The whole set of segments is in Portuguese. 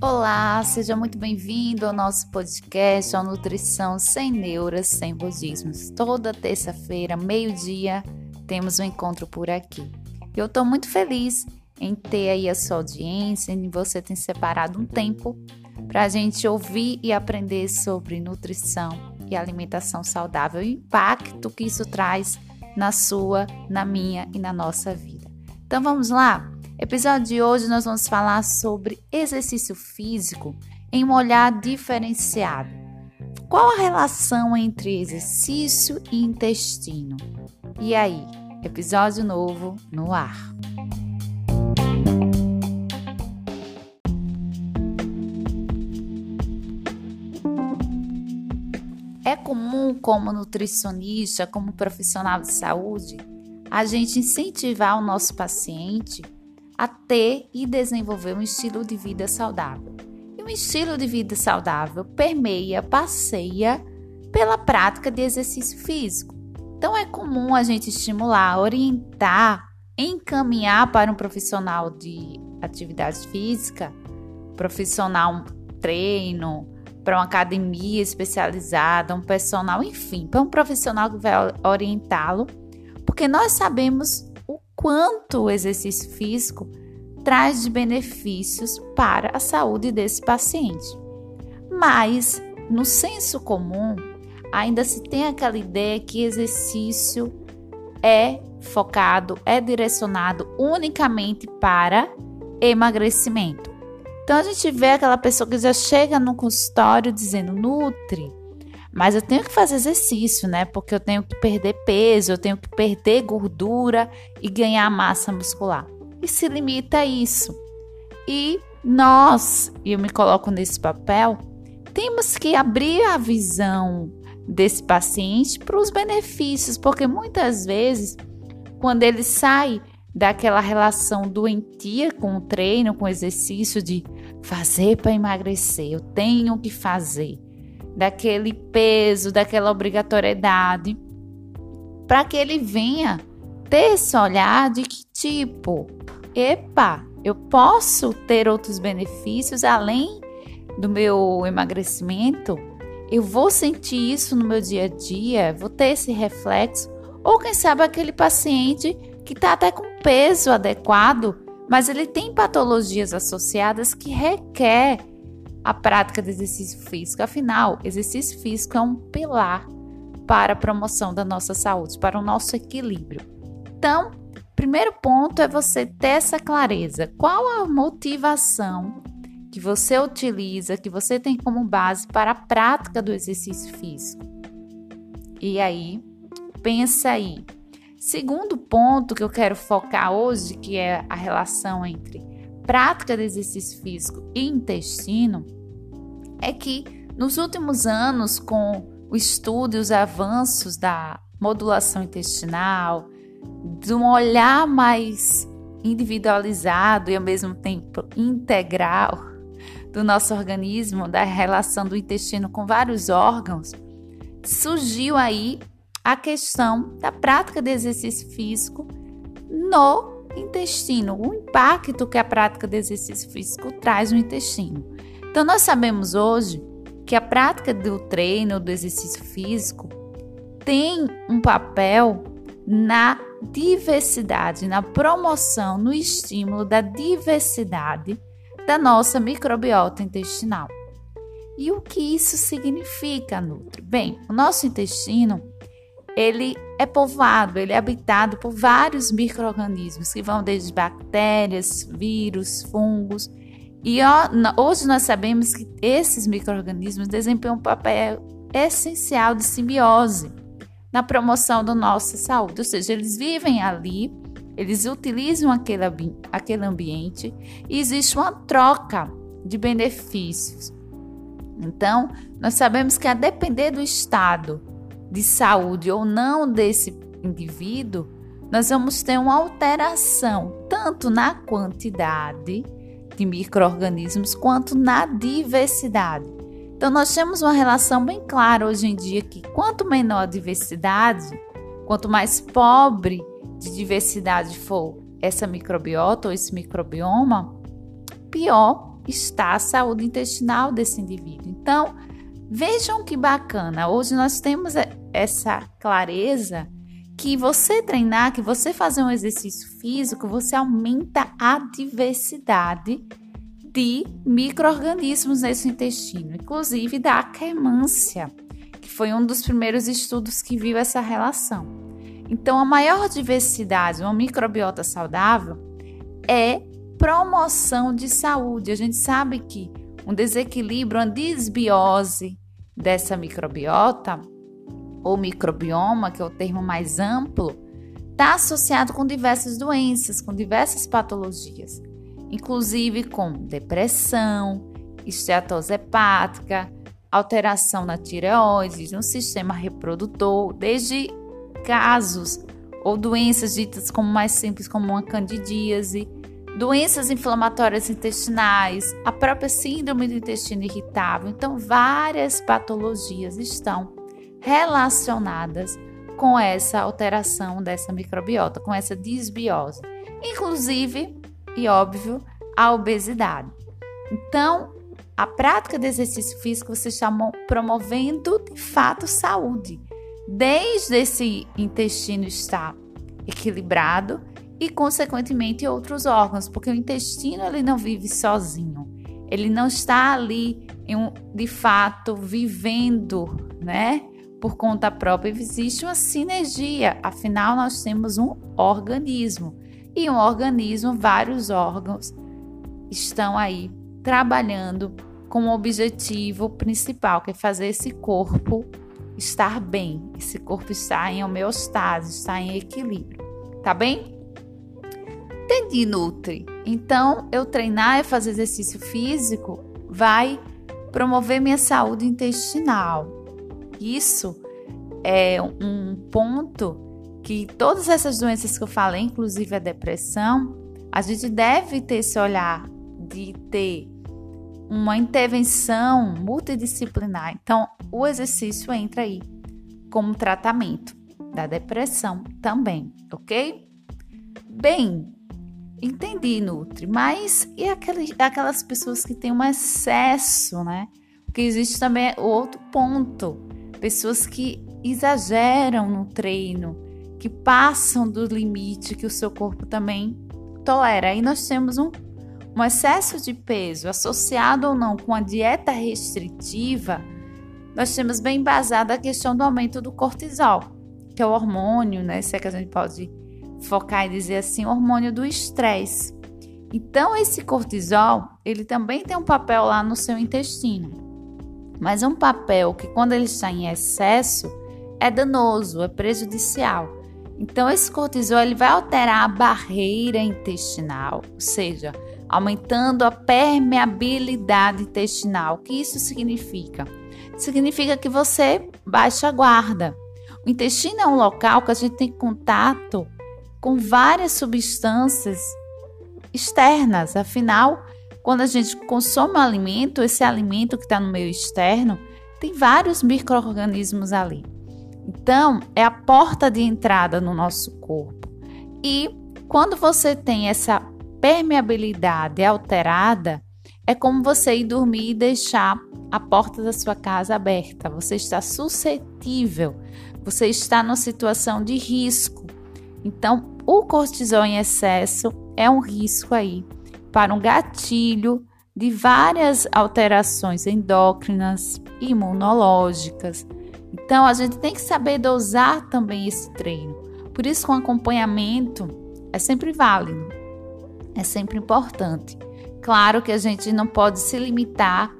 Olá, seja muito bem-vindo ao nosso podcast, ao Nutrição Sem Neuras, Sem Budismos. Toda terça-feira, meio-dia, temos um encontro por aqui. Eu estou muito feliz em ter aí a sua audiência, em você ter separado um tempo para a gente ouvir e aprender sobre nutrição e alimentação saudável e o impacto que isso traz na sua, na minha e na nossa vida. Então vamos lá? Episódio de hoje nós vamos falar sobre exercício físico em um olhar diferenciado. Qual a relação entre exercício e intestino? E aí, episódio novo no ar. É comum, como nutricionista, como profissional de saúde, a gente incentivar o nosso paciente a ter e desenvolver um estilo de vida saudável. E um estilo de vida saudável permeia, passeia pela prática de exercício físico. Então é comum a gente estimular, orientar, encaminhar para um profissional de atividade física, profissional treino, para uma academia especializada, um personal, enfim, para um profissional que vai orientá-lo, porque nós sabemos quanto o exercício físico traz de benefícios para a saúde desse paciente. Mas, no senso comum, ainda se tem aquela ideia que exercício é focado, é direcionado unicamente para emagrecimento. Então a gente vê aquela pessoa que já chega no consultório dizendo nutre, mas eu tenho que fazer exercício, né? Porque eu tenho que perder peso, eu tenho que perder gordura e ganhar massa muscular. E se limita a isso. E nós, e eu me coloco nesse papel, temos que abrir a visão desse paciente para os benefícios, porque muitas vezes, quando ele sai daquela relação doentia com o treino, com o exercício de fazer para emagrecer, eu tenho que fazer daquele peso, daquela obrigatoriedade, para que ele venha ter esse olhar de que tipo, epa, eu posso ter outros benefícios além do meu emagrecimento? Eu vou sentir isso no meu dia a dia, vou ter esse reflexo, ou quem sabe aquele paciente que está até com peso adequado, mas ele tem patologias associadas que requer a prática de exercício físico. Afinal, exercício físico é um pilar para a promoção da nossa saúde, para o nosso equilíbrio. Então, primeiro ponto é você ter essa clareza. Qual a motivação que você utiliza, que você tem como base para a prática do exercício físico? E aí, pensa aí. Segundo ponto que eu quero focar hoje, que é a relação entre prática de exercício físico e intestino é que nos últimos anos, com o estudo e os avanços da modulação intestinal, de um olhar mais individualizado e ao mesmo tempo integral do nosso organismo, da relação do intestino com vários órgãos, surgiu aí a questão da prática de exercício físico no intestino, o impacto que a prática de exercício físico traz no intestino. Então, nós sabemos hoje que a prática do treino, do exercício físico, tem um papel na diversidade, na promoção, no estímulo da diversidade da nossa microbiota intestinal. E o que isso significa, Nutri? Bem, o nosso intestino ele é povoado, ele é habitado por vários micro-organismos que vão desde bactérias, vírus, fungos. E hoje nós sabemos que esses micro-organismos desempenham um papel essencial de simbiose na promoção da nossa saúde, ou seja, eles vivem ali, eles utilizam aquele, aquele ambiente e existe uma troca de benefícios. Então, nós sabemos que a depender do estado de saúde ou não desse indivíduo, nós vamos ter uma alteração tanto na quantidade de micro-organismos quanto na diversidade. Então, nós temos uma relação bem clara hoje em dia que quanto menor a diversidade, quanto mais pobre de diversidade for essa microbiota ou esse microbioma, pior está a saúde intestinal desse indivíduo. Então, vejam que bacana. Hoje nós temos essa clareza que você treinar, que você fazer um exercício físico, você aumenta a diversidade de micro-organismos nesse intestino, inclusive da queimância, que foi um dos primeiros estudos que viu essa relação. Então, a maior diversidade, uma microbiota saudável, é promoção de saúde. A gente sabe que um desequilíbrio, uma desbiose dessa microbiota, ou microbioma, que é o termo mais amplo, está associado com diversas doenças, com diversas patologias inclusive com depressão, esteatose hepática, alteração na tireoide, no sistema reprodutor, desde casos ou doenças ditas como mais simples como uma candidíase, doenças inflamatórias intestinais, a própria síndrome do intestino irritável. Então, várias patologias estão relacionadas com essa alteração dessa microbiota, com essa disbiose. Inclusive, e, óbvio, a obesidade. Então, a prática de exercício físico você está promovendo de fato saúde, desde esse intestino estar equilibrado e, consequentemente, outros órgãos, porque o intestino ele não vive sozinho, ele não está ali em, de fato vivendo, né? Por conta própria, existe uma sinergia, afinal, nós temos um organismo e um organismo, vários órgãos estão aí trabalhando com o objetivo principal, que é fazer esse corpo estar bem, esse corpo estar em homeostase, estar em equilíbrio, tá bem? Entendi, Nutri. Então, eu treinar e fazer exercício físico vai promover minha saúde intestinal. Isso é um ponto que todas essas doenças que eu falei, inclusive a depressão, a gente deve ter esse olhar de ter uma intervenção multidisciplinar. Então, o exercício entra aí como tratamento da depressão também, ok? Bem, entendi, Nutri, mas e aquelas, pessoas que têm um excesso, né? Porque existe também outro ponto, pessoas que exageram no treino, que passam do limite que o seu corpo também tolera. Aí nós temos um, um excesso de peso associado ou não com a dieta restritiva. Nós temos bem basada a questão do aumento do cortisol, que é o hormônio, né? Se é que a gente pode focar e dizer assim, hormônio do estresse. Então, esse cortisol, ele também tem um papel lá no seu intestino. Mas um papel que, quando ele está em excesso, é danoso, é prejudicial. Então, esse cortisol ele vai alterar a barreira intestinal, ou seja, aumentando a permeabilidade intestinal. O que isso significa? Significa que você baixa a guarda. O intestino é um local que a gente tem contato com várias substâncias externas. Afinal, quando a gente consome um alimento, esse alimento que está no meio externo tem vários micro-organismos ali. Então, é a porta de entrada no nosso corpo. E quando você tem essa permeabilidade alterada, é como você ir dormir e deixar a porta da sua casa aberta. Você está suscetível, você está numa situação de risco. Então, o cortisol em excesso é um risco aí para um gatilho de várias alterações endócrinas, imunológicas, então a gente tem que saber dosar também esse treino. Por isso, com acompanhamento é sempre válido, é sempre importante. Claro que a gente não pode se limitar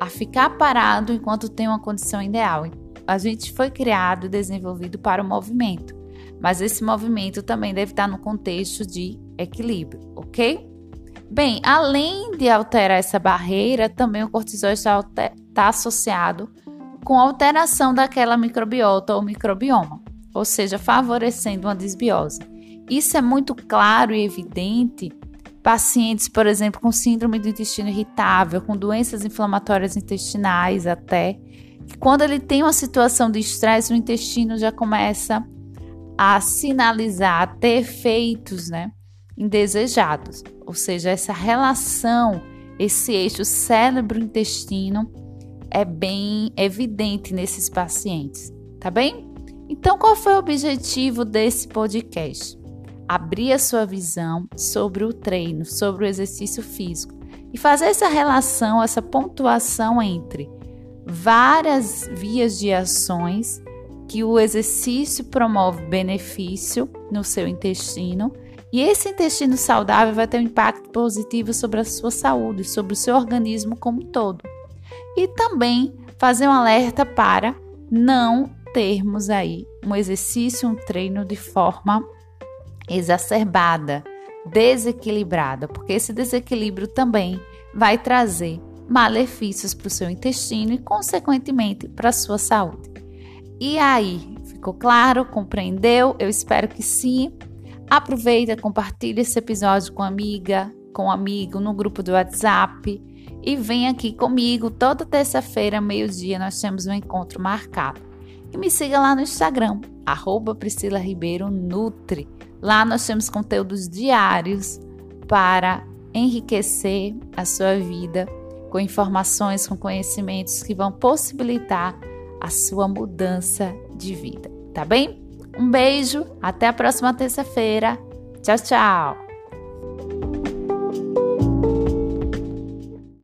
a ficar parado enquanto tem uma condição ideal. A gente foi criado e desenvolvido para o movimento, mas esse movimento também deve estar no contexto de equilíbrio, ok? Bem, além de alterar essa barreira, também o cortisol está, está associado com alteração daquela microbiota ou microbioma, ou seja, favorecendo uma desbiose. Isso é muito claro e evidente pacientes, por exemplo, com síndrome do intestino irritável, com doenças inflamatórias intestinais até, que quando ele tem uma situação de estresse, o intestino já começa a sinalizar, a ter efeitos, né? Indesejados, ou seja, essa relação, esse eixo cérebro-intestino é bem evidente nesses pacientes, tá bem? Então, qual foi o objetivo desse podcast? Abrir a sua visão sobre o treino, sobre o exercício físico e fazer essa relação, essa pontuação entre várias vias de ações que o exercício promove benefício no seu intestino e esse intestino saudável vai ter um impacto positivo sobre a sua saúde, sobre o seu organismo como um todo. E também fazer um alerta para não termos aí um exercício, um treino de forma exacerbada, desequilibrada, porque esse desequilíbrio também vai trazer malefícios para o seu intestino e, consequentemente, para a sua saúde. E aí, ficou claro? Compreendeu? Eu espero que sim. Aproveita, compartilhe esse episódio com amiga, com amigo, no grupo do WhatsApp e vem aqui comigo toda terça-feira, meio-dia, nós temos um encontro marcado. E me siga lá no Instagram, arroba Priscila Ribeiro Nutri. Lá nós temos conteúdos diários para enriquecer a sua vida com informações, com conhecimentos que vão possibilitar a sua mudança de vida, tá bem? Um beijo, até a próxima terça-feira. Tchau, tchau!